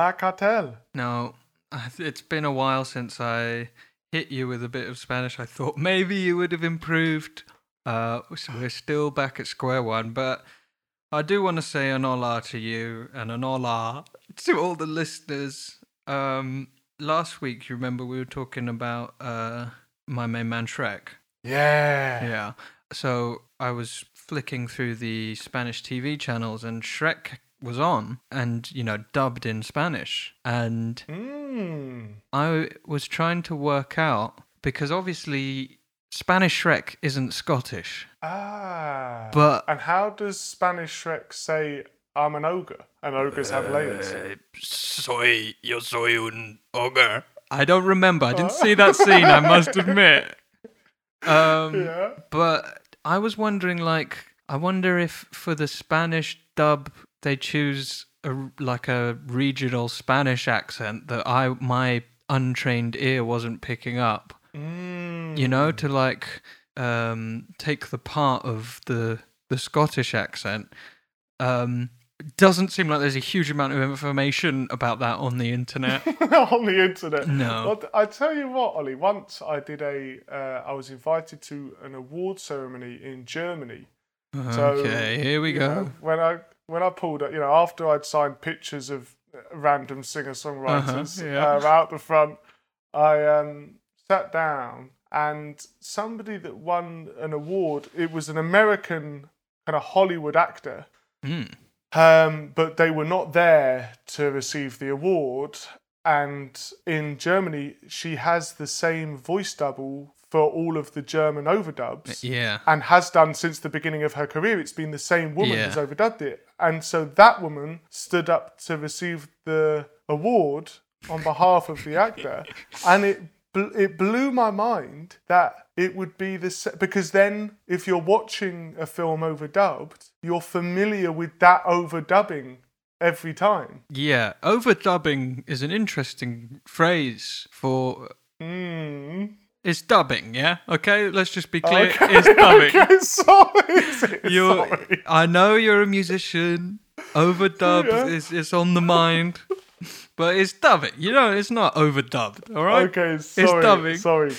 Hola, cartel. Now, it's been a while since I hit you with a bit of Spanish. I thought maybe you would have improved. Uh, so we're still back at square one, but I do want to say an hola to you and an hola to all the listeners. Um, last week, you remember we were talking about uh, my main man Shrek. Yeah. Yeah. So I was flicking through the Spanish TV channels, and Shrek was on, and you know, dubbed in Spanish, and Mm. I was trying to work out because obviously Spanish Shrek isn't Scottish. Ah. But- and how does Spanish Shrek say I'm an ogre? And ogres have layers. Uh, soy, yo soy un ogre. I don't remember. I didn't see that scene. I must admit. Um, Yeah. But I was wondering, like, I wonder if for the Spanish dub they choose a, like a regional Spanish accent that I my untrained ear wasn't picking up. Mm. You know, to like um, take the part of the the Scottish accent. Um, doesn't seem like there's a huge amount of information about that on the internet. on the internet. No. Well, I tell you what, Ollie. Once I did a, uh, I was invited to an award ceremony in Germany. So, okay, here we go. know, when I when I pulled up, you know, after I'd signed pictures of random singer songwriters Uh-huh, yeah. uh, out the front, I um, sat down and somebody that won an award. It was an American kind of Hollywood actor. Hmm. Um, but they were not there to receive the award. And in Germany, she has the same voice double for all of the German overdubs Yeah. and has done since the beginning of her career. It's been the same woman Yeah. who's overdubbed it. And so that woman stood up to receive the award on behalf of the actor. And it it blew my mind that it would be the sa- because then if you're watching a film overdubbed, you're familiar with that overdubbing every time. Yeah, overdubbing is an interesting phrase for. Mm. It's dubbing, yeah? Okay, let's just be clear. Okay, It's dubbing. okay, sorry. You're, sorry. I know you're a musician. Overdub Yeah. is, is on the mind. But it's dubbing. You know, it's not overdubbed, all right? Okay, sorry. dubbing. Sorry.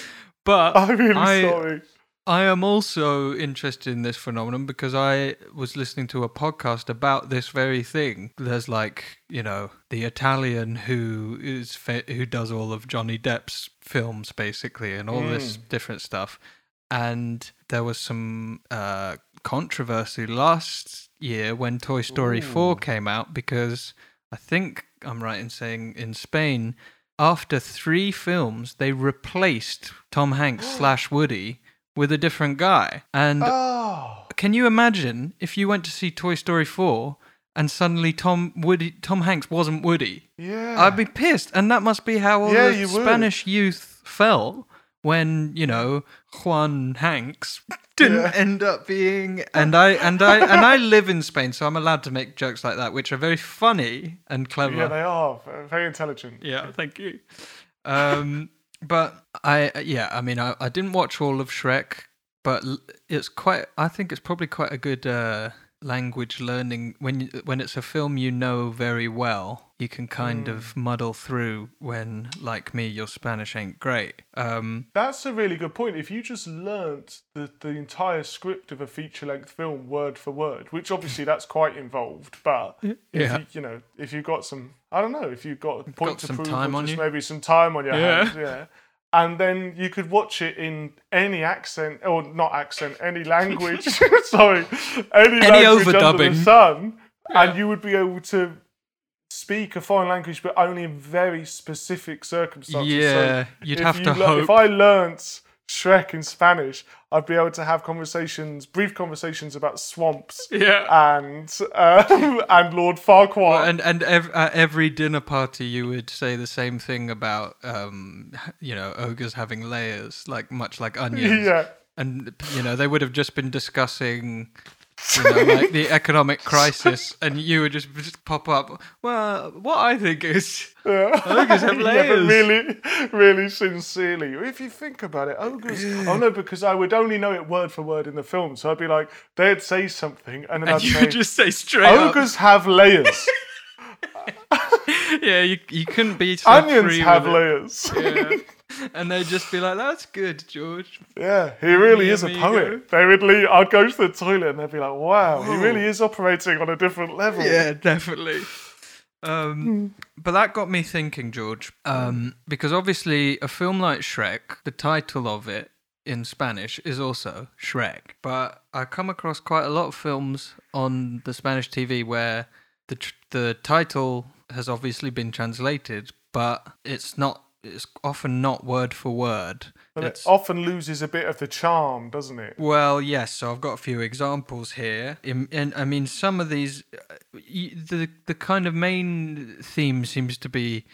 But I'm I, sorry. I am also interested in this phenomenon because I was listening to a podcast about this very thing. There's like, you know, the Italian who is fa- who does all of Johnny Depp's films basically and all this different stuff. And there was some uh, controversy last year when Toy Story 4 came out because I think I'm right in saying in Spain after 3 films they replaced Tom Hanks slash Woody with a different guy. And Oh. can you imagine if you went to see Toy Story 4 and suddenly Tom Woody Tom Hanks wasn't Woody? Yeah. I'd be pissed. And that must be how all Yeah, the you would. Spanish youth felt when, you know, Juan Hanks didn't Yeah. end up being and I and I and I live in Spain, so I'm allowed to make jokes like that, which are very funny and clever. Yeah, they are very intelligent. Yeah, thank you. Um, but I, yeah, I mean, I, I didn't watch all of Shrek, but it's quite. I think it's probably quite a good uh, language learning when when it's a film you know very well. You can kind of muddle through when, like me, your Spanish ain't great. Um, That's a really good point. If you just learnt the, the entire script of a feature length film word for word, which obviously that's quite involved, but if you, you know, if you've got some, I don't know, if you've got a point got to some prove, time on just you. maybe some time on your Yeah. hands, yeah. And then you could watch it in any accent, or not accent, any language. sorry, any, Any language under overdubbing. the sun, and you would be able to speak a foreign language, but only in very specific circumstances. Yeah, so you'd if have you to lear- hope. If I learnt Shrek in Spanish, I'd be able to have conversations, brief conversations about swamps yeah. and um, and Lord Farquaad. and and ev- at every dinner party, you would say the same thing about, um, you know, ogres having layers, like much like onions. yeah, and you know they would have just been discussing you know like the economic crisis and you would just, just pop up well what i think is yeah. Ogres have layers. but really, really sincerely, if you think about it, ogres. Oh no, because I would only know it word for word in the film, so I'd be like, they'd say something, and then I'd and you say, would just say straight up ogres have layers. yeah, you, you couldn't be Onions have layers. Yeah. and they'd just be like, "That's good, George." Yeah, he really Me is a poet. They would leave, I'd go to the toilet and they'd be like, wow, he really is operating on a different level. Yeah, definitely. Um, but that got me thinking, George, um, because obviously a film like Shrek, the title of it in Spanish is also Shrek. But I come across quite a lot of films on the Spanish TV where the tr- the title has obviously been translated, but it's not. It's often not word for word. But it often loses a bit of the charm, doesn't it? well, yes. So I've got a few examples here, In- and I mean, some of these, uh, the the kind of main theme seems to be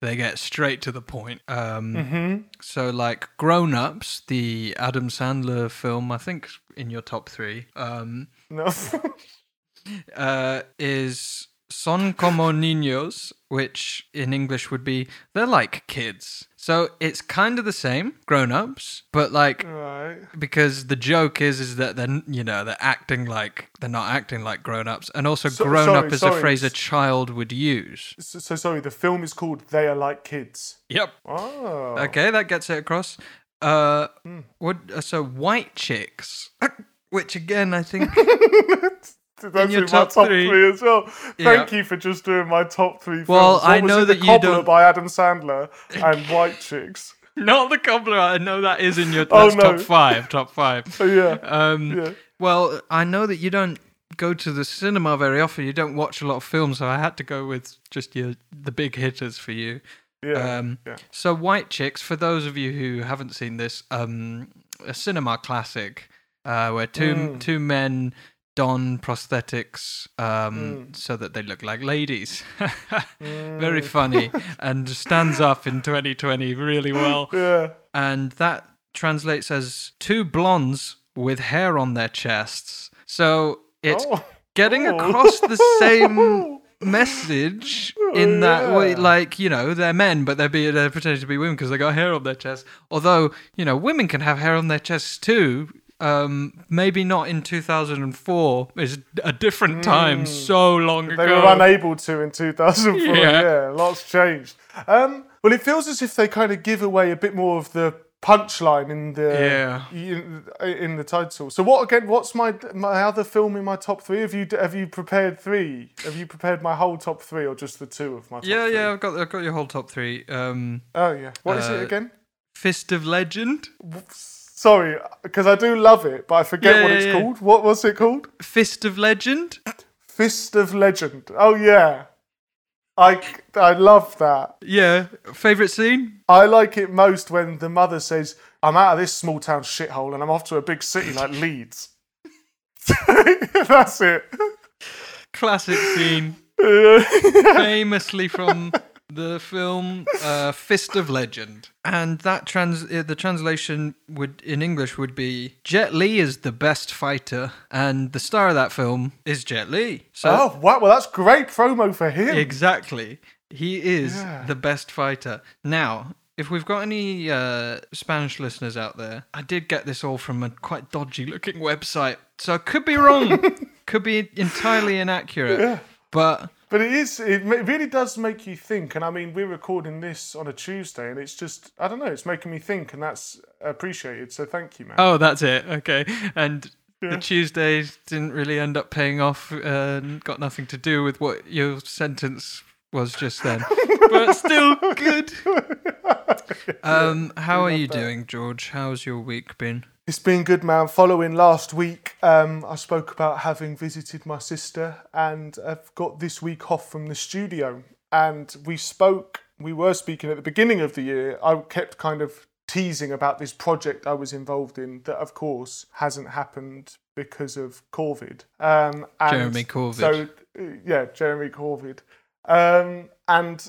they get straight to the point. Um, hmm So, like Grown Ups, the Adam Sandler film, I think in your top three, um, No. uh, is Son como niños, which in English would be they're like kids. So it's kind of the same, grown ups, but like right. because the joke is is that they're you know they're acting like they're not acting like grown-ups and also So- grown up is sorry. a phrase a child would use So, so sorry, the film is called They Are Like Kids. yep Oh. okay that gets it across uh Hmm. what uh, so white chicks which again i think That's In your in, top my top three. three. as well. Yeah. Thank you for just doing my top three. Well, films. What I know it? that the you Cobbler don't- by Adam Sandler and White Chicks. not the cobbler i know that is in your Oh, no. top five top five yeah, um yeah. well i know that you don't go to the cinema very often you don't watch a lot of films so i had to go with just your the big hitters for you Yeah. Um, yeah. So, White Chicks, for those of you who haven't seen this, um, a cinema classic uh, where two Mm. two men don prosthetics um, Mm. so that they look like ladies. Very funny and stands up in 2020 really well. Yeah. And that translates as two blondes with hair on their chests. So it's Oh. getting Oh. across the same message in that way like you know they're men but they're be they're pretending to be women because they got hair on their chest although you know women can have hair on their chests too um maybe not in 2004 it's a different time so long. They ago were unable to in 2004. Yeah. Yeah, lots changed. Um, well, it feels as if they kind of give away a bit more of the punchline in the Yeah. in, in the title. So what again? What's my my other film in my top three? Have you have you prepared three? Have you prepared my whole top three or just the two of my? Top yeah three? yeah i've got i've got your whole top three um Oh yeah. What is Uh, it again? fist of legend Sorry, because I do love it, but I forget Yeah, what yeah, it's yeah. called. What was it called? fist of legend Fist of Legend. Oh yeah. I, I love that. yeah favorite scene I like it most when the mother says, I'm out of this small town shithole and I'm off to a big city like Leeds. That's it. classic scene famously from the film uh, Fist of Legend, and that trans uh, the translation would in English would be Jet Li is the best fighter, and the star of that film is Jet Li. So oh, wow. Well, that's great promo for him. exactly, he is Yeah. the best fighter. Now. If we've got any uh, Spanish listeners out there, I did get this all from a quite dodgy looking website, so I could be wrong, could be entirely inaccurate. Yeah. But But it is, it really does make you think. And I mean, we're recording this on a Tuesday and it's just, I don't know, it's making me think and that's appreciated. So thank you, man. Oh, that's it. Okay. And Yeah. the Tuesdays didn't really end up paying off uh, and got nothing to do with what your sentence was just then. but still good. Um, how are you doing, George? How's your week been? It's been good, man. Following last week, um, I spoke about having visited my sister, and I've got this week off from the studio. And we spoke, we were speaking at the beginning of the year. I kept kind of teasing about this project I was involved in that, of course, hasn't happened because of COVID. Um, and Jeremy Corbyn. So, yeah, Jeremy Corbyn. Um, and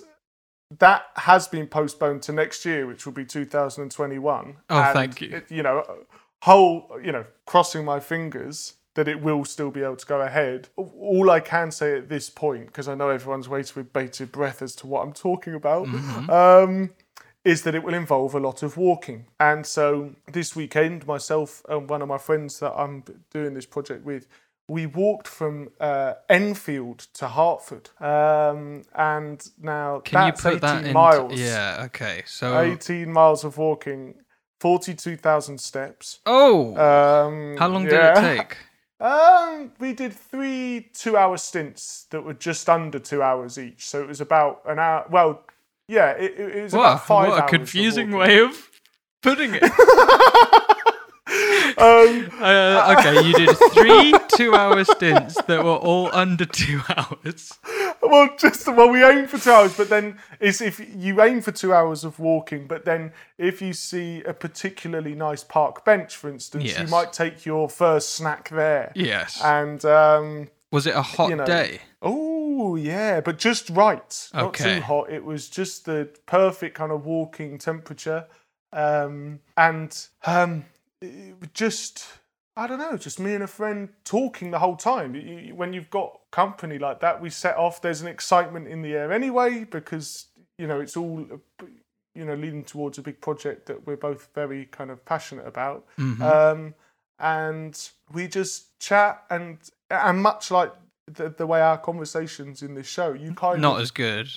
that has been postponed to next year, which will be 2021. Oh, And thank you. it- you know, whole, you know, crossing my fingers that it will still be able to go ahead. All I can say at this point, because I know everyone's waiting with bated breath as to what I'm talking about, Mm-hmm. um, is that it will involve a lot of walking. And so this weekend, myself and one of my friends that I'm doing this project with, we walked from uh, Enfield to Hertford, um, and now Can you that's put that 18 in? miles. Yeah. Okay. So. 18 miles of walking, 42,000 steps. oh. Um, how long yeah. did it take? Um, we did three two-hour stints that were just under two hours each. So it was about an hour. Well, yeah, it, it was about five What a confusing way of putting it. Um, Uh, okay, you did three two-hour stints that were all under two hours. well, just well, we aim for two hours, but then it's if you aim for two hours of walking, but then if you see a particularly nice park bench, for instance, you might take your first snack there. Yes. And um, Was it a hot you know, day? Oh yeah, but just right. Not Okay. too hot. It was just the perfect kind of walking temperature. Um, and um, just I don't know, just me and a friend talking the whole time. When you've got company like that, we set off. There's an excitement in the air anyway because you know it's all you know leading towards a big project that we're both very kind of passionate about. Mm-hmm. Um, and we just chat and and much like the, the way our conversations in this show, you kind of Not of as good.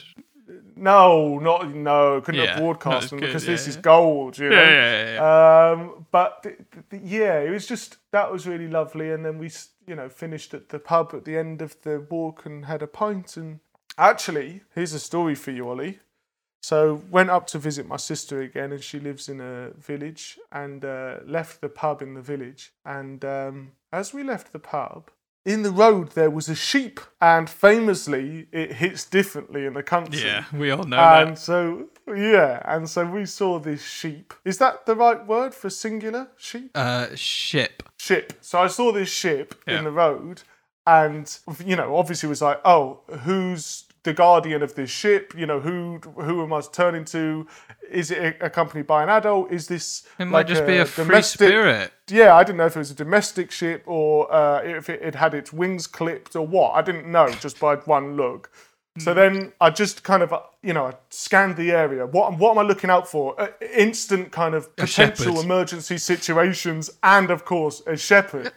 No, not no, couldn't Yeah, have broadcast them good, because yeah, this is gold, you know. Yeah, yeah, yeah. Um, but th- th- yeah, it was just that was really lovely, and then we, you know, finished at the pub at the end of the walk and had a pint. And actually, here's a story for you, Ollie. So went up to visit my sister again, and she lives in a village, and uh, left the pub in the village. And um, as we left the pub, in the road there was a sheep, and famously it hits differently in the country. yeah, we all know And that. so, yeah, and so we saw this sheep. Is that the right word for singular sheep? Uh, ship. Ship. So I saw this ship Yeah. in the road, and you know, obviously, was like, oh, who's the guardian of this ship? You know, who who am I turning to? Is it accompanied by an adult? Is this It might like just be a free domestic- spirit. yeah, I didn't know if it was a domestic ship or uh, if it, it had its wings clipped or what. I didn't know just by one look. So then I just kind of, uh, you know, I scanned the area. What, what am I looking out for? Uh, instant kind of potential emergency situations, and of course a shepherd.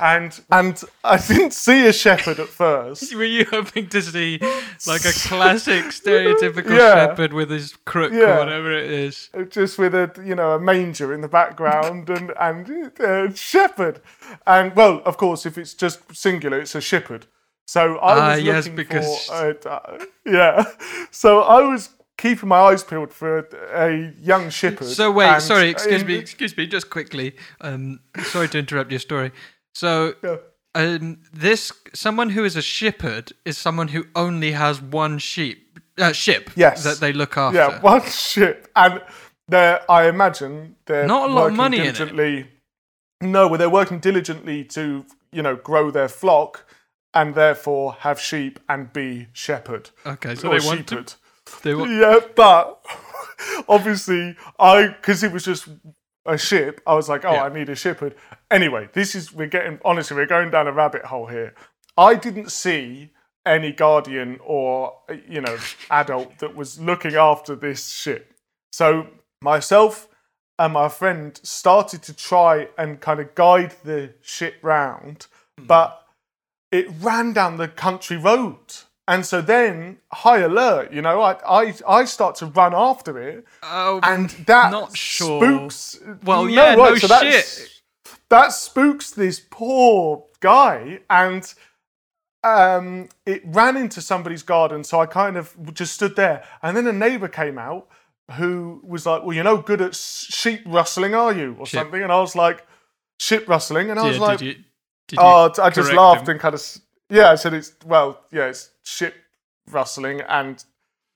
and and I didn't see a shepherd at first. Were you hoping to see like a classic stereotypical Yeah. shepherd with his crook Yeah. or whatever it is? just with a you know a manger in the background and and uh, shepherd and well of course if it's just singular it's a shepherd so I Ah, was yes, looking because- for uh, uh, yeah so I was keeping my eyes peeled for a, young shepherd So wait, sorry, excuse me, excuse me, just quickly. Um, sorry to interrupt your story. So, Yeah. um, this someone who is a shepherd is someone who only has one sheep, uh, ship, Yes. that they look after. yeah one ship and they're I imagine they're Not a lot of money in it. diligently no well they're working diligently to you know grow their flock and therefore have sheep and be shepherd Okay, so or they want to. shepherd. They want, Yeah, but obviously, I because it was just a ship. I was like, oh, Yeah. I need a shepherd. Anyway, this is we're getting honestly, we're going down a rabbit hole here. I didn't see any guardian or you know adult that was looking after this ship. So myself and my friend started to try and kind of guide the ship round, hmm. but it ran down the country road. And so then, high alert, you know, I, I, I start to run after it, oh, and that Not sure. spooks. Well, yeah, no that's- That spooks this poor guy, and um, it ran into somebody's garden. So I kind of just stood there, and then a neighbour came out who was like, "Well, you're no good at sheep rustling, are you?" or something, and I was like, "Sheep rustling," and I was like, you? Did Oh, I just laughed him? and kind of yeah. I said it's well, yeah, it's ship rustling and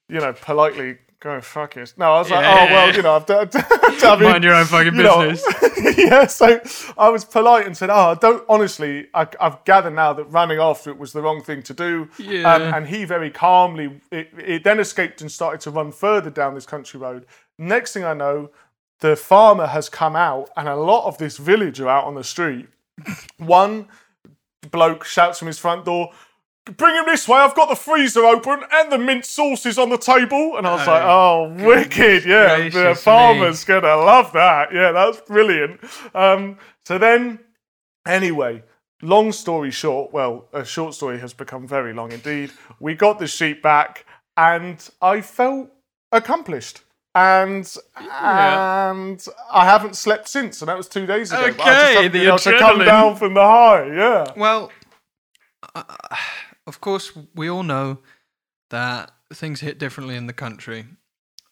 you know politely go fuck it. No, I was like, oh well, you know, I've done. I mean, Mind your own fucking you business. yeah, so I was polite and said, "Oh, I don't honestly. I, I've gathered now that running after it was the wrong thing to do." Yeah. Um, and he very calmly, it, it then escaped and started to run further down this country road. Next thing I know, the farmer has come out, and a lot of this village are out on the street. One bloke shouts from his front door. Bring him this way. I've got the freezer open and the mint sauce is on the table. And I was like, oh, wicked. Yeah, the farmer's going to love that. Yeah, that's brilliant. Um, so then, anyway, long story short, well, a short story has become very long indeed. We got the sheep back, and I felt accomplished. And Yeah. and I haven't slept since, and that was two days ago. but I just Okay, the been able to come down from the high. Yeah. Well, uh, of course, we all know that things hit differently in the country.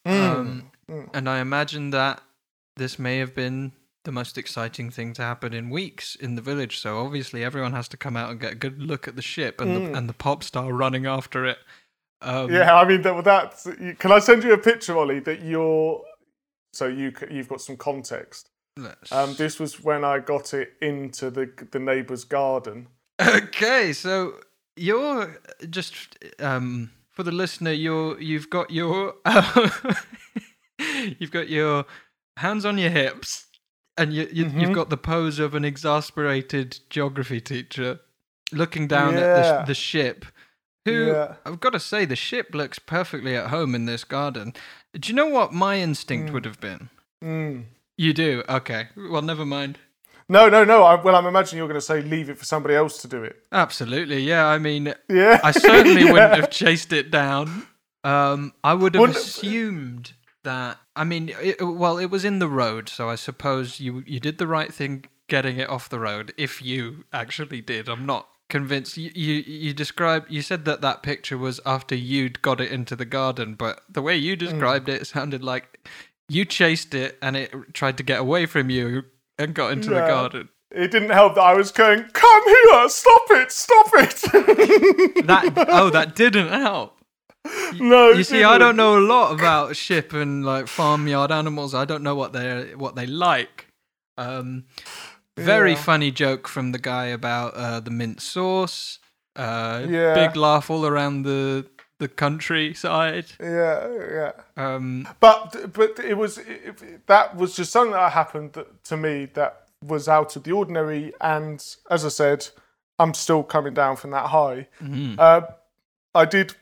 Um, and I imagine that this may have been the most exciting thing to happen in weeks in the village. So obviously, everyone has to come out and get a good look at the ship and the, and the pop star running after it. Um, Yeah, I mean that. That's. Can I send you a picture, Ollie? That you're. So you you've got some context. Um, this was when I got it into the the neighbour's garden. Okay, so you're just um for the listener, you're you've got your you've got your hands on your hips, and you, you Mm-hmm. you've got the pose of an exasperated geography teacher looking down at the, the ship. Who Yeah. I've got to say, the ship looks perfectly at home in this garden. Do you know what my instinct would have been? Mm. You do. Okay. Well, never mind. No, no, no. I, well, I'm imagining you're going to say leave it for somebody else to do it. Absolutely. Yeah. I mean, Yeah. I certainly Yeah. wouldn't have chased it down. Um, I would have Wouldn't- assumed that. I mean, it, well, it was in the road, so I suppose you you did the right thing getting it off the road. If you actually did, I'm not convinced. You you, you described you said that that picture was after you'd got it into the garden, but the way you described it, it sounded like you chased it and it tried to get away from you and got into the garden. It didn't help that I was going, "Come here! Stop it! Stop it!" That oh, that didn't help. no. You see, I didn't. don't know a lot about ship and like farmyard animals. I don't know what they what they like. Um, very Yeah. funny joke from the guy about uh, the mint sauce. Uh, Yeah. Big laugh all around the the countryside. Yeah, yeah. Um, But but it was it, that was just something that happened that, to me that was out of the ordinary. And as I said, I'm still coming down from that high. Uh, I did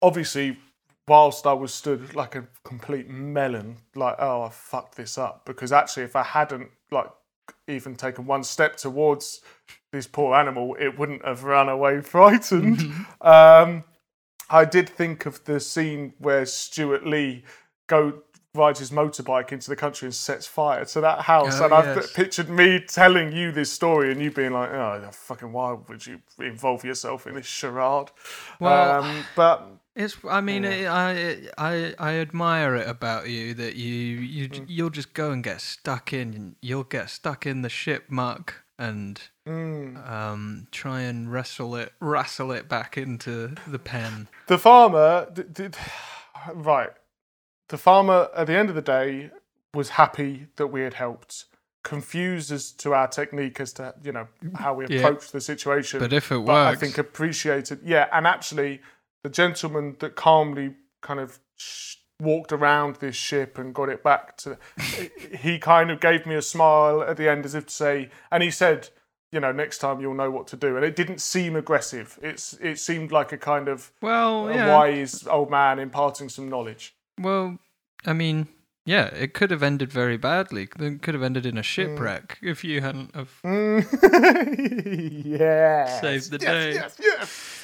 obviously whilst I was stood like a complete melon, like oh I fucked this up because actually if I hadn't like even taken one step towards this poor animal, it wouldn't have run away frightened. Um, I did think of the scene where Stuart Lee go rides his motorbike into the country and sets fire to that house, Oh, and I've yes. pictured me telling you this story and you being like, "Oh, fucking why would you involve yourself in this charade?" Well, um, but it's. I mean, I, I I I admire it about you that you you Mm. you'll just go and get stuck in. You'll get stuck in the ship muck and mm, um try and wrestle it wrestle it back into the pen. the farmer, d- did, right? The farmer at the end of the day was happy that we had helped. Confused as to our technique as to you know how we Yeah. approached the situation, But if it but I think appreciated. Yeah, and actually, the gentleman that calmly kind of sh- walked around this ship and got it back to, he kind of gave me a smile at the end as if to say, and he said, you know, next time you'll know what to do. And it didn't seem aggressive. It's it seemed like a kind of well, a yeah. wise old man imparting some knowledge. Well, I mean, yeah, it could have ended very badly. It could have ended Mm. in a shipwreck if you hadn't have yeah. saved the yes, day. Yes, yes.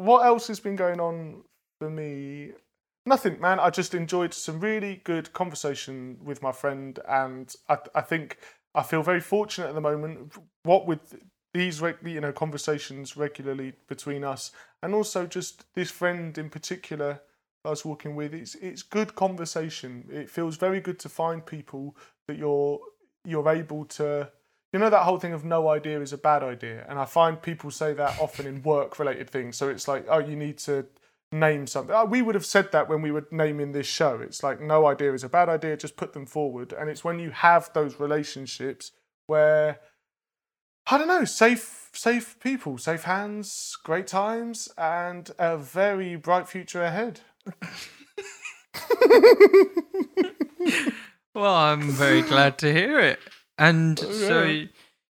what else has been going on for me? Nothing, man. I just enjoyed some really good conversation with my friend, and I, I think I feel very fortunate at the moment. What with these, you know, conversations regularly between us, and also just this friend in particular I was walking with. It's it's good conversation. It feels very good to find people that you're you're able to you know that whole thing of no idea is a bad idea and i find people say that often in work related things so it's like oh you need to name something. Uh, We would have said that when we were naming this show. It's like no idea is a bad idea, just put them forward. And it's when you have those relationships where I don't know, safe safe people, safe hands, great times, and a very bright future ahead. Well, I'm very glad to hear it. And so,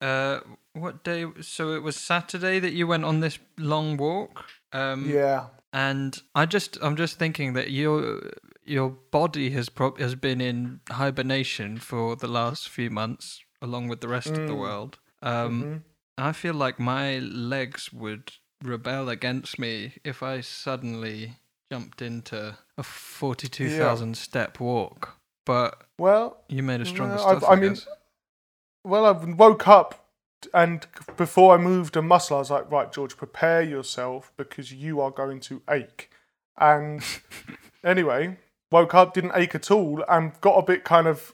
uh, what day? So it was Saturday that you went on this long walk. Um, Yeah. And I just, I'm just thinking that your your body has prob- has been in hibernation for the last few months, along with the rest of the Mm. world. Um, Mhm. I feel like my legs would rebel against me if I suddenly jumped into a forty-two thousand step walk. But Well, you made a stronger Well, I've- I I, mean, guess. Well, I woke up and before I moved a muscle, I was like, right, George, prepare yourself because you are going to ache. And anyway, woke up, didn't ache at all, and got a bit kind of.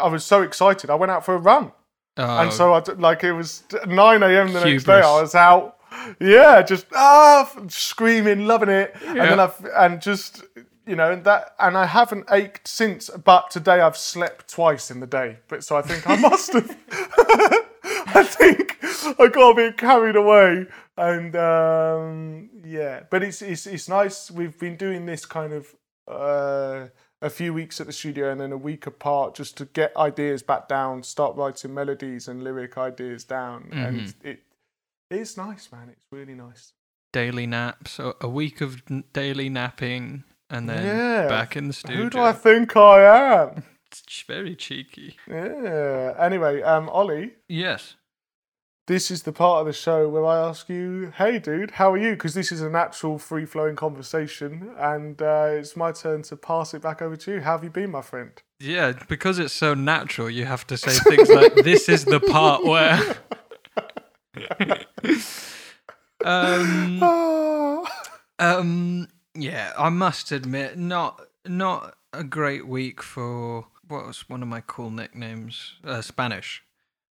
I was so excited. I went out for a run. Oh, and so I like it was 9 a.m. the next day. I was out, yeah, just ah, screaming, loving it, and then Yeah. I and just you know and that and I haven't ached since. But today I've slept twice in the day, but so I think I must have. I think I got a bit carried away, and um, yeah, but it's it's it's nice. We've been doing this kind of. Uh, a few weeks at the studio and then a week apart just to get ideas back down, start writing melodies and lyric ideas down. And it it's nice, man. It's really nice. daily naps, a week of daily napping, and then Yeah. back in the studio. Who do I think I am? It's very cheeky. Yeah. Anyway, um, Ollie, Yes. this is the part of the show where I ask you, "Hey, dude, how are you?" Because this is a natural, free-flowing conversation, and uh, it's my turn to pass it back over to you. How have you been, my friend? Yeah, because it's so natural, you have to say things like, "This is the part where." um, um, yeah, I must admit, not not a great week for what was one of my cool nicknames, uh, Spanish.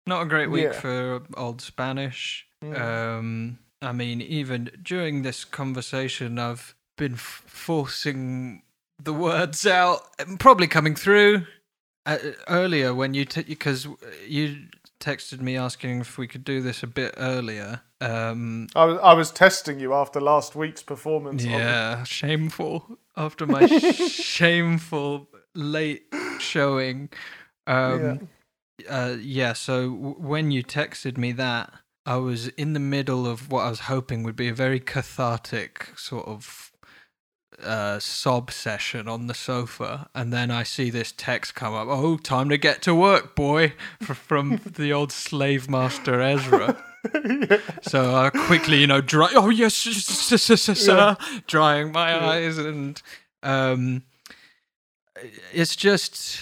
Not a great week Yeah. for old Spanish. Um, I mean, even during this conversation, I've been f- forcing the words out, probably coming through uh, earlier when you take because you texted me asking if we could do this a bit earlier. Um, I was I was testing you after last week's performance. Yeah, shameful. After my shameful late showing. Um, uh, yeah, so w- when you texted me that, I was in the middle of what I was hoping would be a very cathartic sort of uh, sob session on the sofa, and then I see this text come up. Oh, time to get to work, boy, from the old slave master Ezra. So I quickly, you know, dry. Oh yes, sir. Drying my eyes, and um, it's just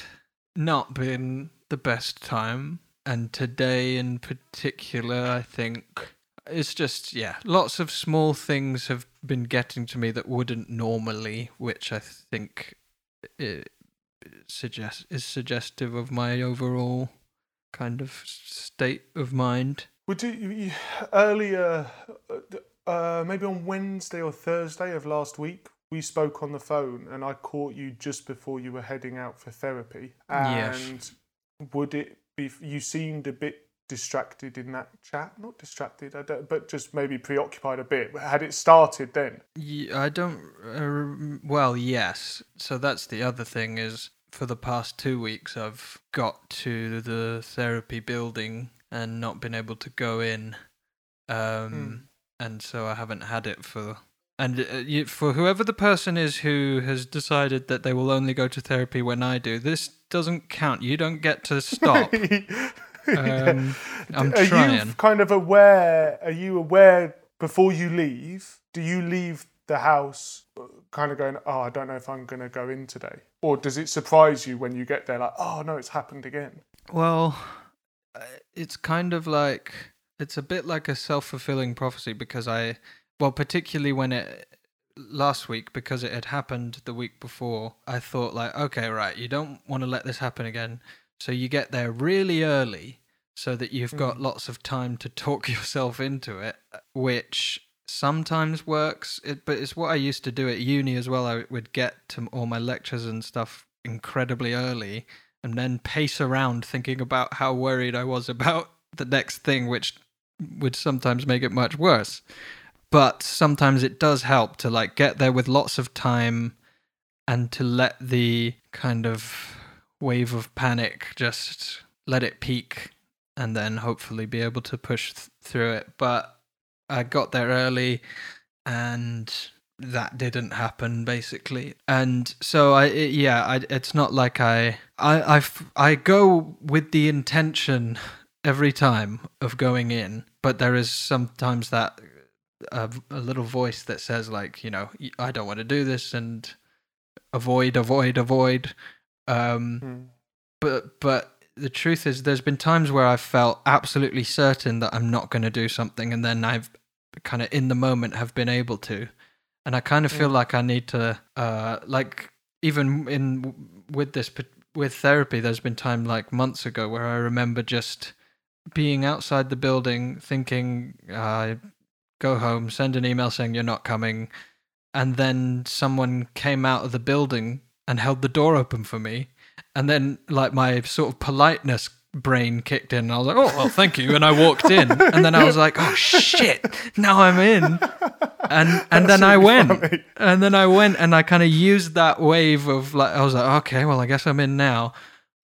not been the best time. And today, in particular, I think it's just yeah, lots of small things have been getting to me that wouldn't normally, which I think it suggest is suggestive of my overall kind of state of mind. Would you, you, earlier, uh, uh, maybe on Wednesday or Thursday of last week, we spoke on the phone, and I caught you just before you were heading out for therapy. Yes. And would it be? You seemed a bit distracted in that chat. Not distracted, I don't, but just maybe preoccupied a bit. Had it started then? Yeah, I don't. Uh, well, yes. So that's the other thing is for the past two weeks I've got to the therapy building and not been able to go in, um, and so I haven't had it for. And uh, for whoever the person is who has decided that they will only go to therapy when I do, this doesn't count. You don't get to stop. um, I'm are trying. you kind of aware? Are you aware before you leave? Do you leave the house uh, kind of going, "Oh, I don't know if I'm going to go in today," or does it surprise you when you get there, like, "Oh no, it's happened again"? Well, uh, it's kind of like it's a bit like a self-fulfilling prophecy because I well, particularly when it last week because it had happened the week before, I thought like, okay, right, you don't want to let this happen again. So you get there really early so that you've got mm-hmm. lots of time to talk yourself into it, uh, which sometimes works, it, but it's what I used to do at uni as well. I would get to all my lectures and stuff incredibly early and then pace around thinking about how worried I was about the next thing, which would sometimes make it much worse. But sometimes it does help to like get there with lots of time and to let the kind of wave of panic just let it peak and then hopefully be able to push th- through it. But I got there early and that didn't happen basically. And so I it, yeah, I, it's not like I I I go with the intention every time of going in, but there is sometimes that uh, a, a little voice that says like, you know, I don't want to do this and avoid avoid avoid um Hmm. but but the truth is there's been times where I've felt absolutely certain that I'm not going to do something and then I've kind of in the moment have been able to and I kind of feel like I need to uh like even in with this with therapy there's been time like months ago where I remember just being outside the building thinking uh go home send an email saying you're not coming and then someone came out of the building and held the door open for me and then like my sort of politeness brain kicked in and I was like, "Oh, well, thank you." And I walked in and then I was like, "Oh shit, now I'm in." And and then I went. funny. And then I went and I kind of used that wave of like I was like, "Okay, well, I guess I'm in now."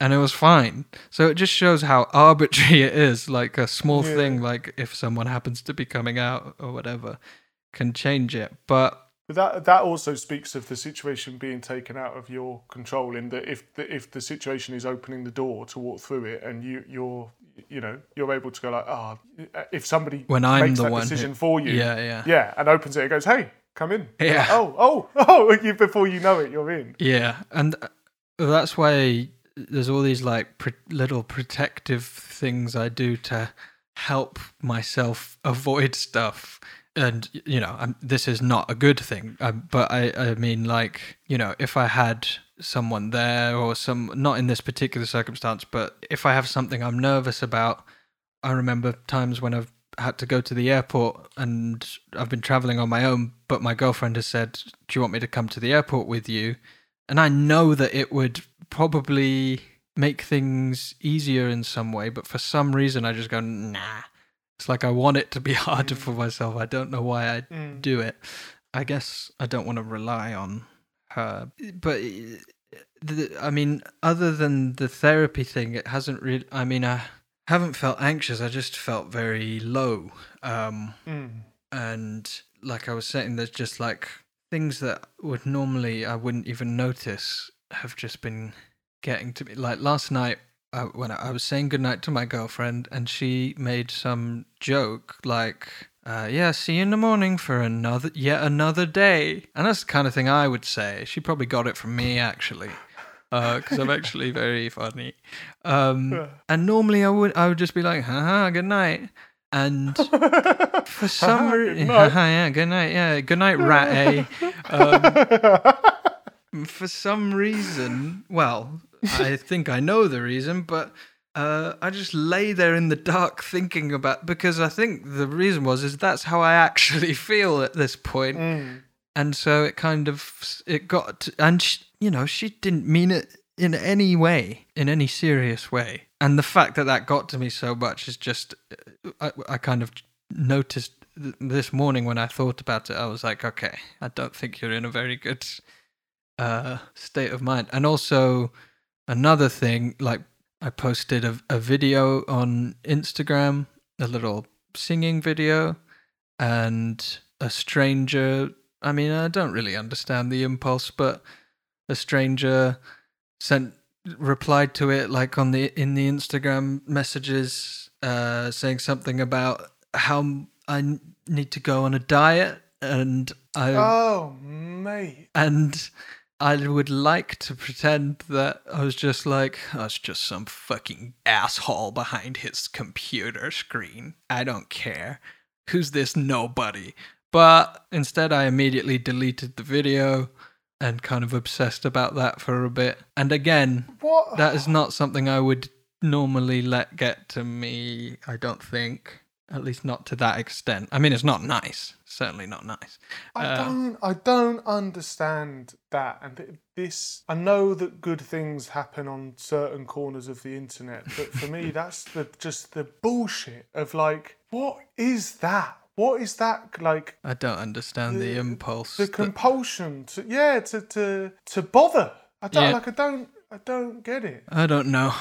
And it was fine. So it just shows how arbitrary it is. Like a small Yeah. thing, like if someone happens to be coming out or whatever, can change it. But But that that also speaks of the situation being taken out of your control. In that if the, if the situation is opening the door to walk through it, and you you're you know you're able to go like ah, if somebody When I'm makes the that one who- decision for you, Yeah, yeah. yeah, and opens it, and goes, hey, come in. Yeah. like, oh, oh, oh! You before you know it, you're in. Yeah, and uh, that's why there's all these like pr- little protective things I do to help myself avoid stuff. And you know, i this is not a good thing, um, but I, I mean, like you know, if I had someone there or some, not in this particular circumstance, but if I have something I'm nervous about, I remember times when I've had to go to the airport and I've been traveling on my own, but my girlfriend has said, "Do you want me to come to the airport with you?" And I know that it would probably make things easier in some way, but for some reason I just go, "Nah." It's like I want it to be harder for myself. I don't know why I do it. I guess I don't want to rely on her, but uh, the, I mean, other than the therapy thing, it hasn't really. I mean, I haven't felt anxious. I just felt very low. Um, Mm. and like I was saying, there's just like things that would normally I wouldn't even notice have just been getting to me. Like last night, uh, when I, I was saying goodnight to my girlfriend, and she made some joke like. Uh, yeah, see you in the morning for another yet another day, and that's the kind of thing I would say. She probably got it from me actually, because I'm actually very funny. Um, and normally I would I would just be like, haha, good night. And for some reason, yeah, good night, yeah, good night, rat A. Um, for some reason, well, I think I know the reason, but uh, I just lay there in the dark thinking about because I think the reason was is that's how I actually feel at this point. Mm. and so it kind of it got to, and she, you know she didn't mean it in any way in any serious way. And the fact that that got to me so much is just i, I kind of noticed th- this morning when i thought about it i was like okay i don't think you're in a very good uh state of mind. And also another thing like i posted a, a video on instagram a little singing video and a stranger i mean i don't really understand the impulse but a stranger sent replied to it like on the in the instagram messages uh saying something about how I need to go on a diet and i Oh, mate. and I would like to pretend that I was just like, oh, it's just some fucking asshole behind his computer screen. I don't care. Who's this nobody? But instead, I immediately deleted the video and kind of obsessed about that for a bit. And again, What? that is not something I would normally let get to me, I don't think. At least not to that extent. I mean, it's not nice. Certainly not nice. I Uh, don't. I don't understand that. And th- this, I know that good things happen on certain corners of the internet, but for me, that's the just the bullshit of like, what is that? What is that like? I don't understand the, impulse. The that- compulsion to yeah to to to bother. I don't Yeah. like. I don't. I don't get it. I don't know.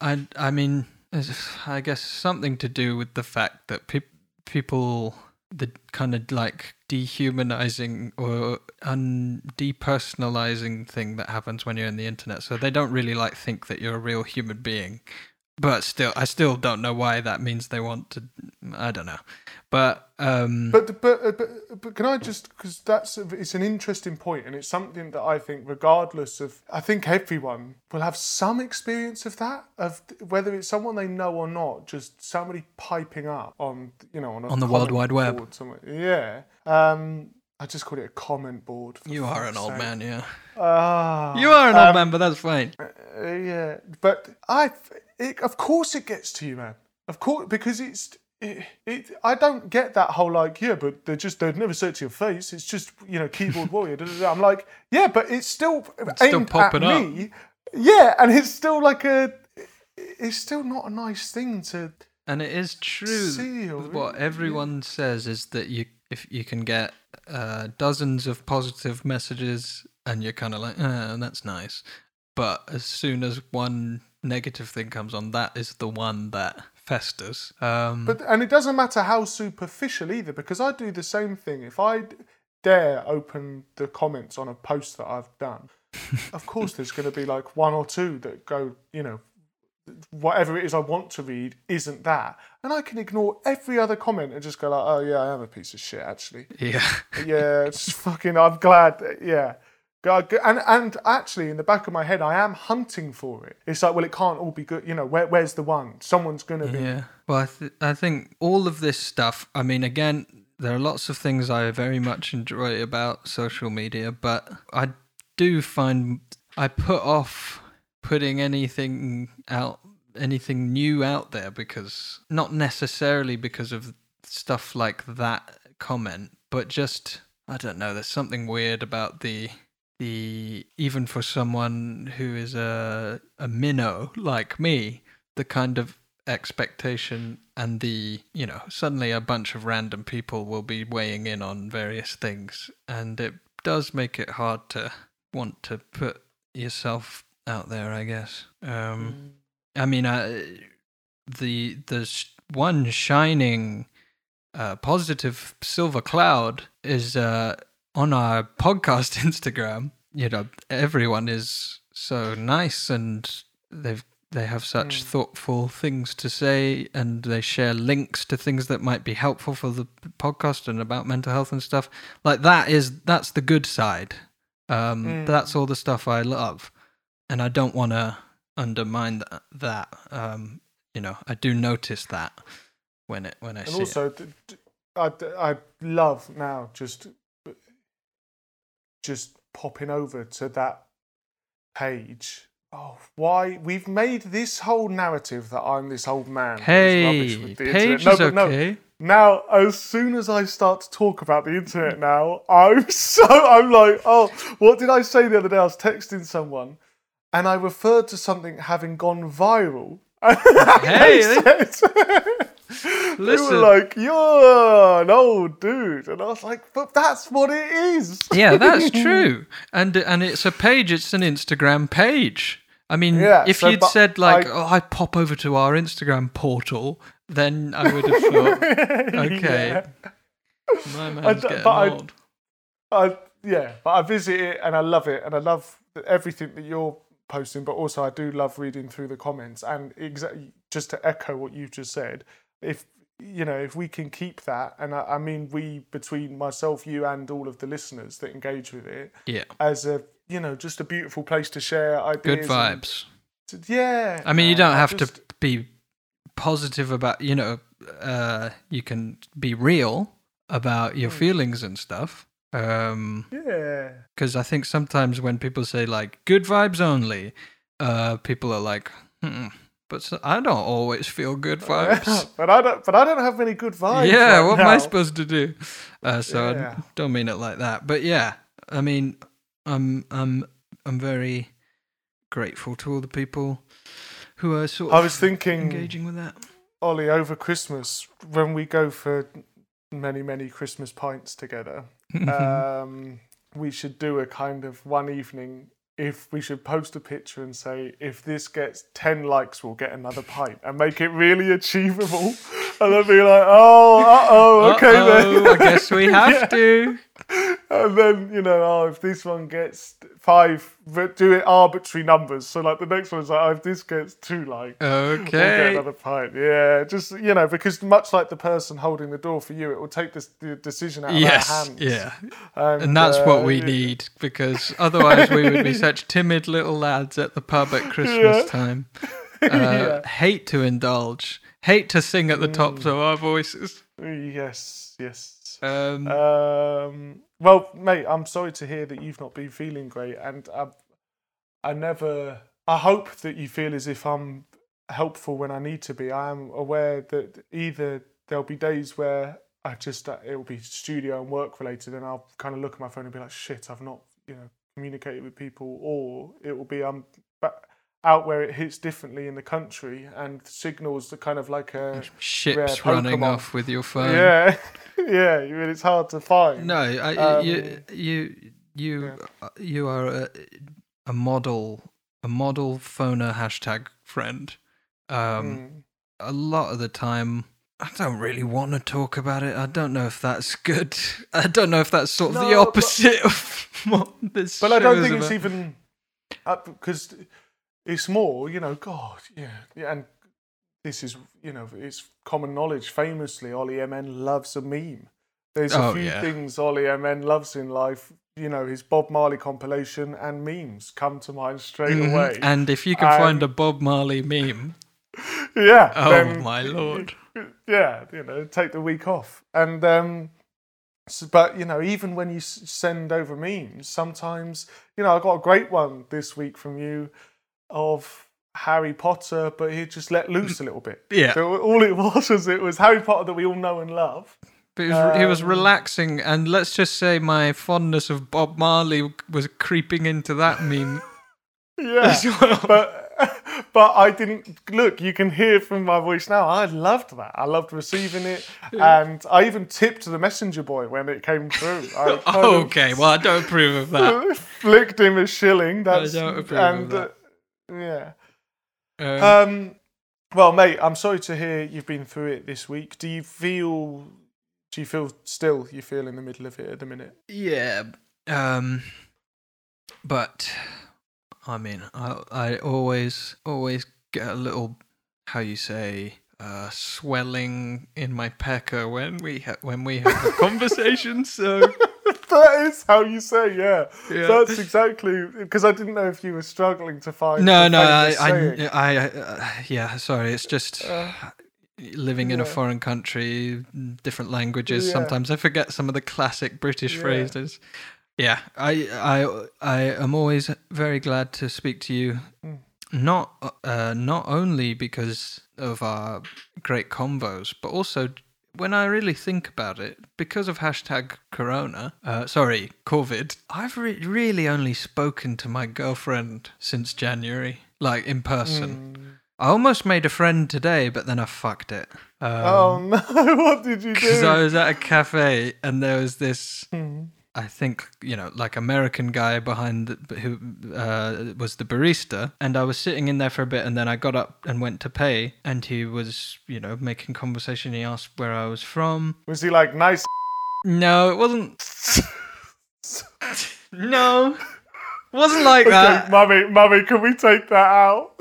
I I mean, I guess something to do with the fact that peop people the kind of like dehumanizing or un depersonalizing thing that happens when you're in the internet. So they don't really like think that you're a real human being. But still, I still don't know why that means they want to. I don't know, but um, But but uh, but, but can I just because that's it's an interesting point and it's something that I think regardless of I think everyone will have some experience of that of whether it's someone they know or not just somebody piping up on you know on a On the World Wide Web. somewhere. yeah um I just called it a comment board for you are an fuck's old man, yeah. Ah. You are an old Um, man, but that's fine. uh, yeah, but I, it, of course, it gets to you, man. Of course, because it's. It, it, I don't get that whole like, yeah, but they're just they'd never say it to your face. It's just you know, keyboard warrior. da, da, da. I'm like, yeah, but it's still It's still popping at up. me. Yeah, and it's still like a, it's still not a nice thing to. And it is true. See, what everyone says is that you, if you can get uh, dozens of positive messages, and you're kind of like, uh, that's nice. But as soon as one negative thing comes on, that is the one that festers. Um, But and it doesn't matter how superficial either, because I do the same thing. If I dare open the comments on a post that I've done, of course there's going to be like one or two that go, you know, whatever it is I want to read isn't that, and I can ignore every other comment and just go like, oh yeah, I am a piece of shit actually. yeah, Yeah, it's fucking. I'm glad. that- Yeah. And and actually, in the back of my head, I am hunting for it. It's like, well, it can't all be good. You know, where, where's the one? Someone's gonna be. yeah. Well, I, th- I think all of this stuff. I mean, again, there are lots of things I very much enjoy about social media, but I do find I put off putting anything out, anything new out there because not necessarily because of stuff like that comment, but just I don't know. There's something weird about the the even for someone who is a a minnow like me, the kind of expectation and the you know suddenly a bunch of random people will be weighing in on various things. And it does make it hard to want to put yourself out there i guess. Um i mean I, the the one shining uh, positive silver cloud is uh, on our podcast instagram you know everyone is so nice and they've they have such thoughtful things to say and they share links to things that might be helpful for the podcast and about mental health and stuff. Like that is that's the good side. Um Mm. that's all the stuff i love. And i don't want to undermine that, that. Um you know i do notice that when it when i and see it. I, d- d- I, I love now just just popping over to that page. Oh why we've made this whole narrative that i'm this old man hey with the page internet. is no, but no, okay. Now as soon as i start to talk about the internet now i'm so i'm like oh what did i say the other day? I was texting someone and i referred to something having gone viral. Hey, They said- they were like, "You're an old dude," and I was like, "But that's what it is." yeah, that's true. And and it's a page. It's an Instagram page. I mean, Yeah, if so, you'd said like, I- "Oh, I pop over to our Instagram portal," then I would have thought, "Okay, my man's d- getting I- old." I, yeah, but I visit it and I love it, and I love everything that you're posting. But also, I do love reading through the comments. And just to echo what you've just said, if you know, if we can keep that, and I, I mean, we between myself, you, and all of the listeners that engage with it, Yeah, as a you know, just a beautiful place to share ideas. good vibes. yeah. I mean, you don't have just- to be positive about. You know, uh, you can be real about Hmm. your feelings and stuff. Um, Yeah. because I think sometimes when people say like good vibes only, uh, people are like, hmm, but I don't always feel good vibes. but I don't. But I don't have any good vibes. yeah, right what am I supposed to do? Uh, so Yeah. I don't mean it like that. But yeah, I mean, I'm I'm I'm very grateful to all the people who are sort of I was thinking, engaging with that. Ollie, over Christmas when we go for many, many Christmas pints together, um, we should do a kind of one evening. If we should post a picture and say, if this gets 10 likes, we'll get another pint and make it really achievable. And then be like, oh, uh oh, okay then. I guess we have Yeah. to. And then, you know, oh, if this one gets five, but do it arbitrary numbers. So, like, the next one is like, oh, if this gets two get Okay. another pint. Yeah, just, you know, because much like the person holding the door for you, it will take this, the decision out of Yes, our hands. yeah, And, and that's uh, what we yeah. need because otherwise we would be such timid little lads at the pub at Christmas Yeah. time. Uh, Hate to indulge, hate to sing at the tops of our voices. Yes, yes. Um, Um, well, mate, I'm sorry to hear that you've not been feeling great, and I, I never. I hope that you feel as if I'm helpful when I need to be. I am aware that either there'll be days where I just uh, it will be studio and work related, and I'll kind of look at my phone and be like, "Shit, I've not, you know, communicated with people," or it will be I'm ba- out where it hits differently in the country, and signals are kind of like a ships running Pokemon. off with your phone. yeah, yeah. I mean, it's hard to find. No, I, Um, you, you, you, uh, you are a, a model, a model phoner hashtag friend. Um, Mm. a lot of the time, I don't really want to talk about it. I don't know if that's good. I don't know if that's sort of the No, but- opposite of what this. But I don't think it's about. even because it's more, you know, God, yeah, yeah, and this is, you know, it's common knowledge. Famously, Ollie MN loves a meme. There's a Oh, few yeah. things Ollie MN loves in life. You know, his Bob Marley compilation and memes come to mind straight Mhm. away. And if you can find a Bob Marley meme, yeah. oh then- my lord! yeah, you know, take the week off. And um, so, but you know, even when you s- send over memes, sometimes you know, I got a great one this week from you of Harry Potter, but he just let loose a little bit. Yeah. So all it was was it was Harry Potter that we all know and love. But he was, he was Um, relaxing, and let's just say my fondness of Bob Marley was creeping into that meme Yeah, well. but but I didn't look. You can hear from my voice now. I loved that. I loved receiving it, and I even tipped the messenger boy when it came through. I of okay, well, I don't approve of that. flicked him a shilling. That's don't approve of and that. Uh, yeah. Um, Um. Well, mate, I'm sorry to hear you've been through it this week. Do you feel? Do you feel still? You feel in the middle of it at the minute? yeah, um, but I mean, I I always always get a little, how you say, uh, swelling in my pecker when we ha- when we have a conversation. So that is how you say, yeah. Yeah. That's exactly because I didn't know if you were struggling to find. no, no, I, I. I, uh, yeah, sorry. It's just Uh, living in a foreign country, different languages. Yeah. Sometimes I forget some of the classic British Yeah. phrases. Yeah, I, I, I am always very glad to speak to you. Mm. Not, uh, not only because of our great combos, but also when I really think about it, because of hashtag Corona, uh, sorry, COVID, I've re- really only spoken to my girlfriend since January, like in person. Mm. I almost made a friend today, but then I fucked it. oh Um, no! What did you do? Because? I was at a cafe and there was this, Hmm. I think, you know, like American guy behind the, who uh, was the barista. And I was sitting in there for a bit and then I got up and went to pay. And he was, you know, making conversation. He asked where I was from. Was he like nice? No, it wasn't. no, it wasn't like Okay, that. mummy, mummy, can we take that out?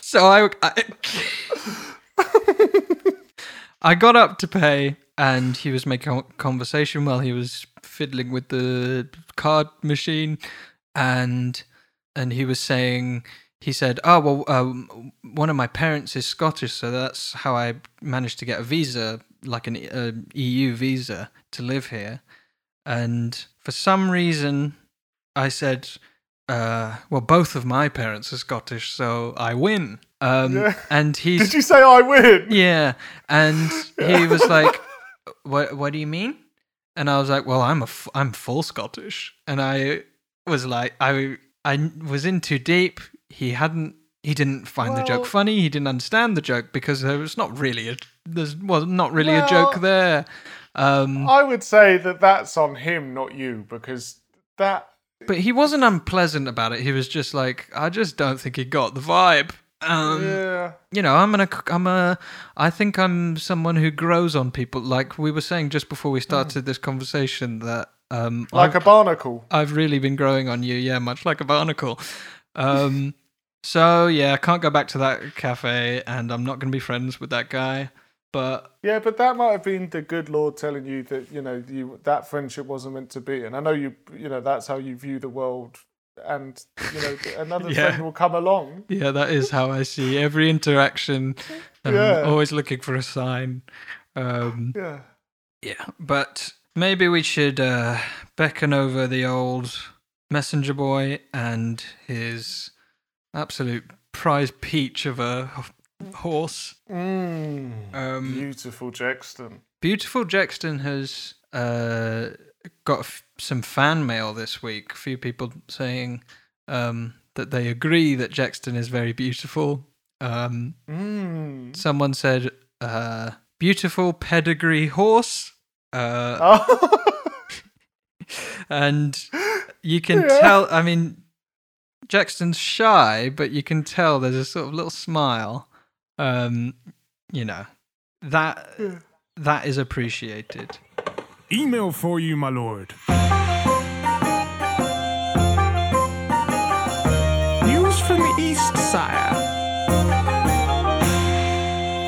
So I, I, I got up to pay, and he was making a conversation while he was fiddling with the card machine, and and he was saying, he said, "Oh well, um, one of my parents is Scottish, so that's how I managed to get a visa, like an uh, EU visa, to live here." And for some reason, I said, uh, well, both of my parents are Scottish, so I win. Um, Yeah. and he's Did you say I win? yeah, and he was like, "What? What do you mean?" And I was like, "Well, I'm a f- I'm full Scottish," and I was like, I I was in too deep. He hadn't. He didn't find the joke funny. He didn't understand the joke because there was not really a there's was not really a joke there. Um, I would say that that's on him, not you, because that. but he wasn't unpleasant about it. He was just like, I just don't think he got the vibe. Um, yeah. you know, I'm gonna, I'm a, I think I'm someone who grows on people. Like we were saying just before we started this conversation, that um, Like I've, a barnacle. I've really been growing on you. Yeah, much like a barnacle. Um, so yeah, I can't go back to that cafe, and I'm not gonna be friends with that guy. But Yeah, but that might have been the good Lord telling you that you know you that friendship wasn't meant to be, and I know you you know that's how you view the world, and you know another Yeah. friend will come along. yeah, that is how I see every interaction. I'm Yeah. always looking for a sign. Um, Yeah. Yeah, but maybe we should uh, beckon over the old messenger boy and his absolute prize peach of a horse. Mm, Um, beautiful Jexton. Beautiful Jexton has uh, got f- some fan mail this week. A few people saying um, that they agree that Jexton is very beautiful. Um, Mm. someone said, uh, beautiful pedigree horse. Uh, Oh. and you can Yeah. tell i mean Jexton's shy but you can tell there's a sort of little smile um you know that that is appreciated Email for you, my lord. News from the East, sire.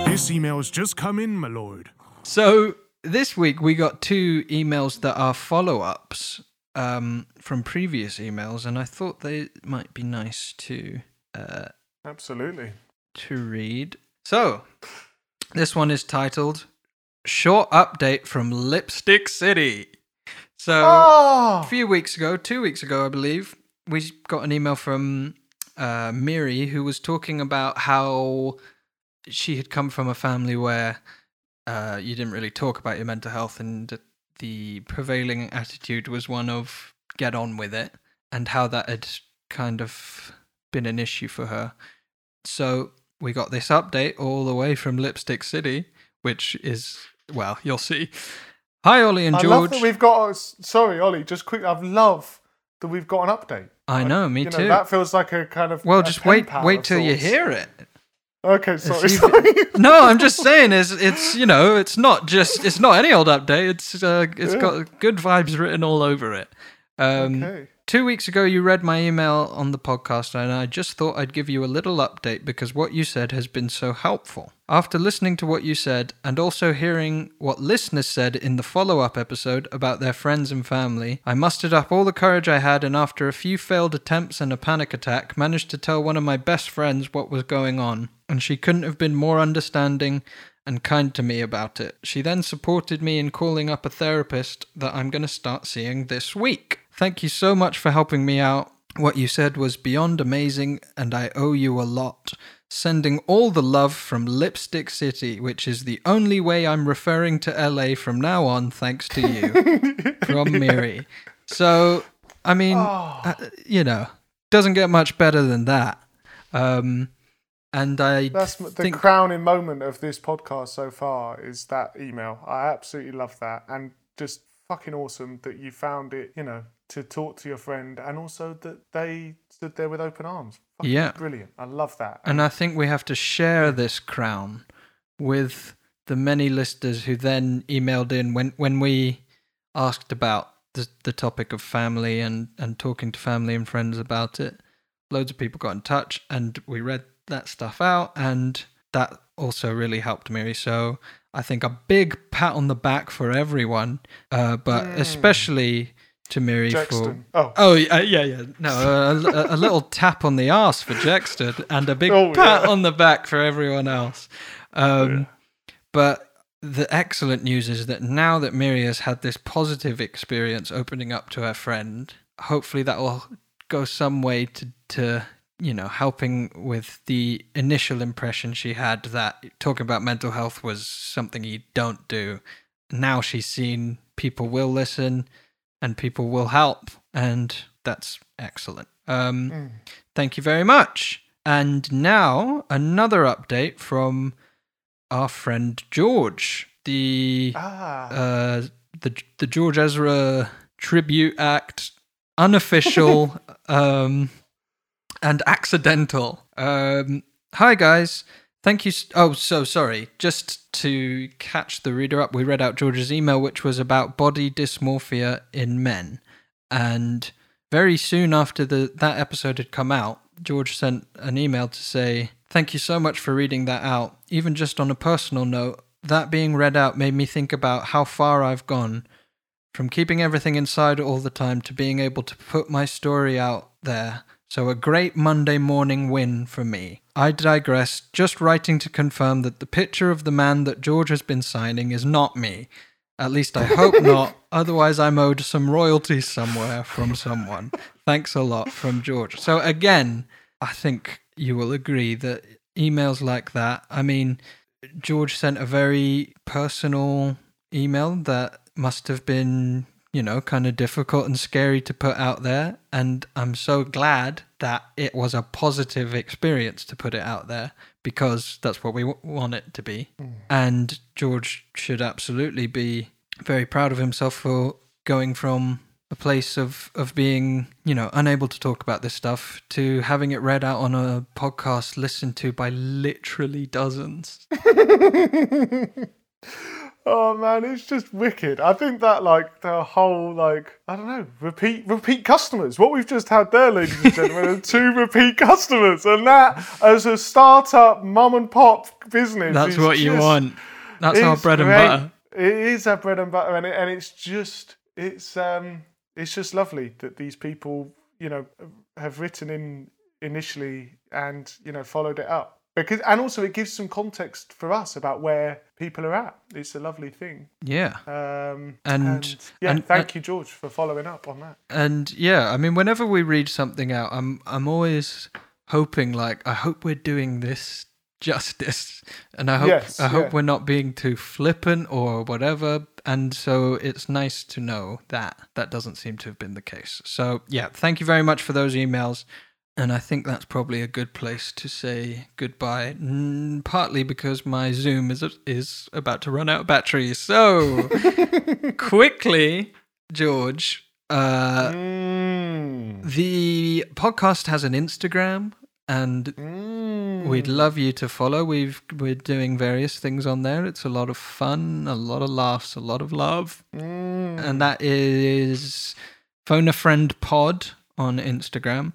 This email has just come in, my lord. so this week we got two emails that are follow-ups um from previous emails and i thought they might be nice to uh Absolutely. to read. So, this one is titled Short Update from Lipstick City. So, a Oh. few weeks ago, two weeks ago, I believe, we got an email from uh, Miri who was talking about how she had come from a family where uh, you didn't really talk about your mental health and the prevailing attitude was one of get on with it and how that had kind of been an issue for her. So we got this update all the way from Lipstick City, which is, well, you'll see. Hi, Ollie and I George. love that we've got. Sorry, Ollie. Just quick. I love that we've got an update. I know, me you know, too. That feels like a kind of. well, a just pen wait, pal wait of till you sorts. hear it. Okay, sorry, sorry. no, I'm just saying, it's it's you know, it's not just it's not any old update. It's uh, it's Yeah. got good vibes written all over it. Um, okay. Two weeks ago, you read my email on the podcast, and I just thought I'd give you a little update because what you said has been so helpful. After listening to what you said, and also hearing what listeners said in the follow up episode about their friends and family, I mustered up all the courage I had, and after a few failed attempts and a panic attack, managed to tell one of my best friends what was going on. And she couldn't have been more understanding and kind to me about it. She then supported me in calling up a therapist that I'm going to start seeing this week. Thank you so much for helping me out. What you said was beyond amazing, and I owe you a lot. Sending all the love from Lipstick City, which is the only way I'm referring to LA from now on, thanks to you. from Miri. So, I mean, uh, you know, doesn't get much better than that. Um, and I That's the think crowning moment of this podcast so far is that email. I absolutely love that, and just fucking awesome that you found it. You know, to talk to your friend, and also that they stood there with open arms. Fucking Yeah. brilliant. I love that. And I think we have to share this crown with the many listeners who then emailed in when, when we asked about the, the topic of family and, and talking to family and friends about it. Loads of people got in touch and we read that stuff out, and that also really helped me. So I think a big pat on the back for everyone, uh, but especially to Miri for Oh, Oh yeah, yeah, yeah. No, a, a, a little tap on the ass for Jexton and a big Oh, pat yeah. on the back for everyone else. Um, But the excellent news is that now that Miri has had this positive experience opening up to her friend, hopefully that will go some way to to you know helping with the initial impression she had that talking about mental health was something you don't do. Now she's seen people will listen and people will help, and that's excellent. Um, Thank you very much. And now another update from our friend George, the Ah. uh, the the George Ezra tribute act, unofficial um, and accidental. Um, hi guys, thank you. Oh, so sorry. Just to catch the reader up, we read out George's email, which was about body dysmorphia in men, and very soon after the that episode had come out, George sent an email to say, "Thank you so much for reading that out. Even just on a personal note, that being read out made me think about how far I've gone from keeping everything inside all the time to being able to put my story out there. So a great Monday morning win for me. I digress, just writing to confirm that the picture of the man that George has been signing is not me. At least I hope not, otherwise I'm owed some royalties somewhere from someone. Thanks a lot from George. So again, I think you will agree that emails like that, I mean, George sent a very personal email that must have been, you know, kind of difficult and scary to put out there. And I'm so glad that it was a positive experience to put it out there because that's what we w- want it to be. Hmm. And George should absolutely be very proud of himself for going from a place of, of being, you know, unable to talk about this stuff to having it read out on a podcast listened to by literally dozens. Oh man, it's just wicked. I think that like the whole like I don't know repeat repeat customers. What we've just had there, ladies and gentlemen, are two repeat customers, and that as a startup mum and pop business, That's what you just- want. That's our bread and great. butter. It is our bread and butter, and it, and it's just it's um it's just lovely that these people you know have written in initially and you know followed it up because and also it gives some context for us about where people are at. It's a lovely thing. Yeah. Um, And- yeah, and- thank you, George, for following up on that. And yeah, I mean whenever we read something out, I'm I'm always hoping like I hope we're doing this justice and I hope Yes, I hope yeah. we're not being too flippant or whatever and so it's nice to know that that doesn't seem to have been the case. So yeah, thank you very much for those emails and I think that's probably a good place to say goodbye. Mm, partly because my Zoom is is about to run out of battery. So quickly, George, uh, Mm. the podcast has an Instagram, and Mm. we'd love you to follow. We've we're doing various things on there. It's a lot of fun, a lot of laughs, a lot of love, Mm. and that is phone a friend pod on Instagram.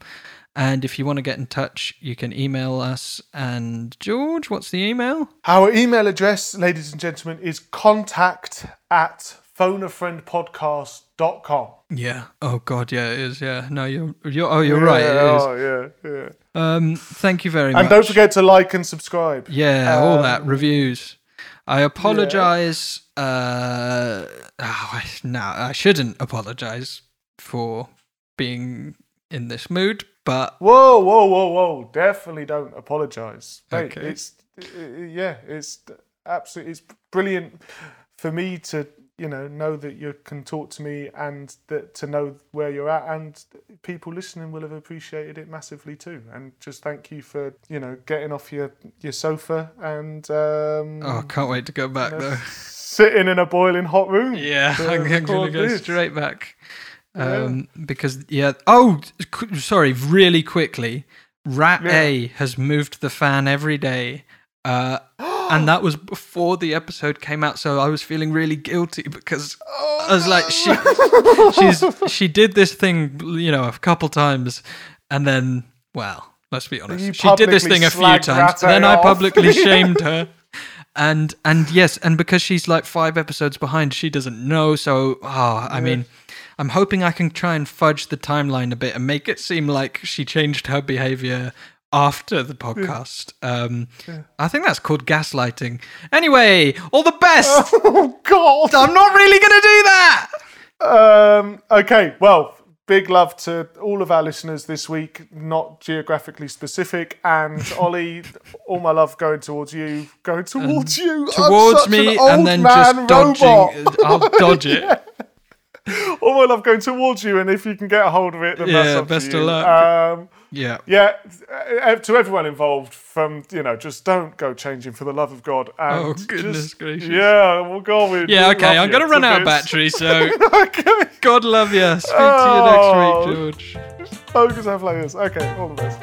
And if you want to get in touch, you can email us. And George, what's the email? Our email address, ladies and gentlemen, is contact at phoneafriendpodcast.com. Yeah. Oh God, yeah, it is. Yeah. No, you're you're. Oh, you're right. It Yeah, is. Oh, yeah, yeah. Um, thank you very much. And don't forget to like and subscribe. Yeah, all that Um, reviews. I apologize. Uh, oh, I, no, I shouldn't apologize for being in this mood, but Whoa, whoa, whoa, whoa! Definitely don't apologise. Mate, Okay. It's uh, yeah, it's absolutely it's brilliant for me to you know know that you can talk to me and that to know where you're at and people listening will have appreciated it massively too. And just thank you for you know getting off your your sofa and um, oh, I can't wait to go back though. sitting in a boiling hot room. Yeah, I'm to go this. straight back. Um, because yeah. Oh, qu- sorry. Really quickly, Rat Yeah. A has moved the fan every day. Uh, and that was before the episode came out, so I was feeling really guilty because I was like, she, she's she did this thing, you know, a couple times, and then, well, let's be honest, she did this thing a few times. Then I publicly shamed her, and and yes, and because she's like five episodes behind, she doesn't know. So, oh, I mean, I'm hoping I can try and fudge the timeline a bit and make it seem like she changed her behavior after the podcast. Um, I think that's called gaslighting. Anyway, all the best. Oh God! I'm not really gonna do that. Um, okay, well, big love to all of our listeners this week, not geographically specific. And Ollie, all my love going towards you, going towards you, I'm Towards me and then just robot. dodging. I'll dodge it. All my love going towards you, and if you can get a hold of it, then that's Yeah, best of you. luck. Um, Yeah. yeah, uh, to everyone involved, from you know, just don't go changing for the love of God. And Oh, goodness just- gracious. Yeah, we'll go with. Yeah, okay. I'm going to run out of battery, so okay, God love you. Speak Oh. to you next week, George. focus our players. Okay, all the best.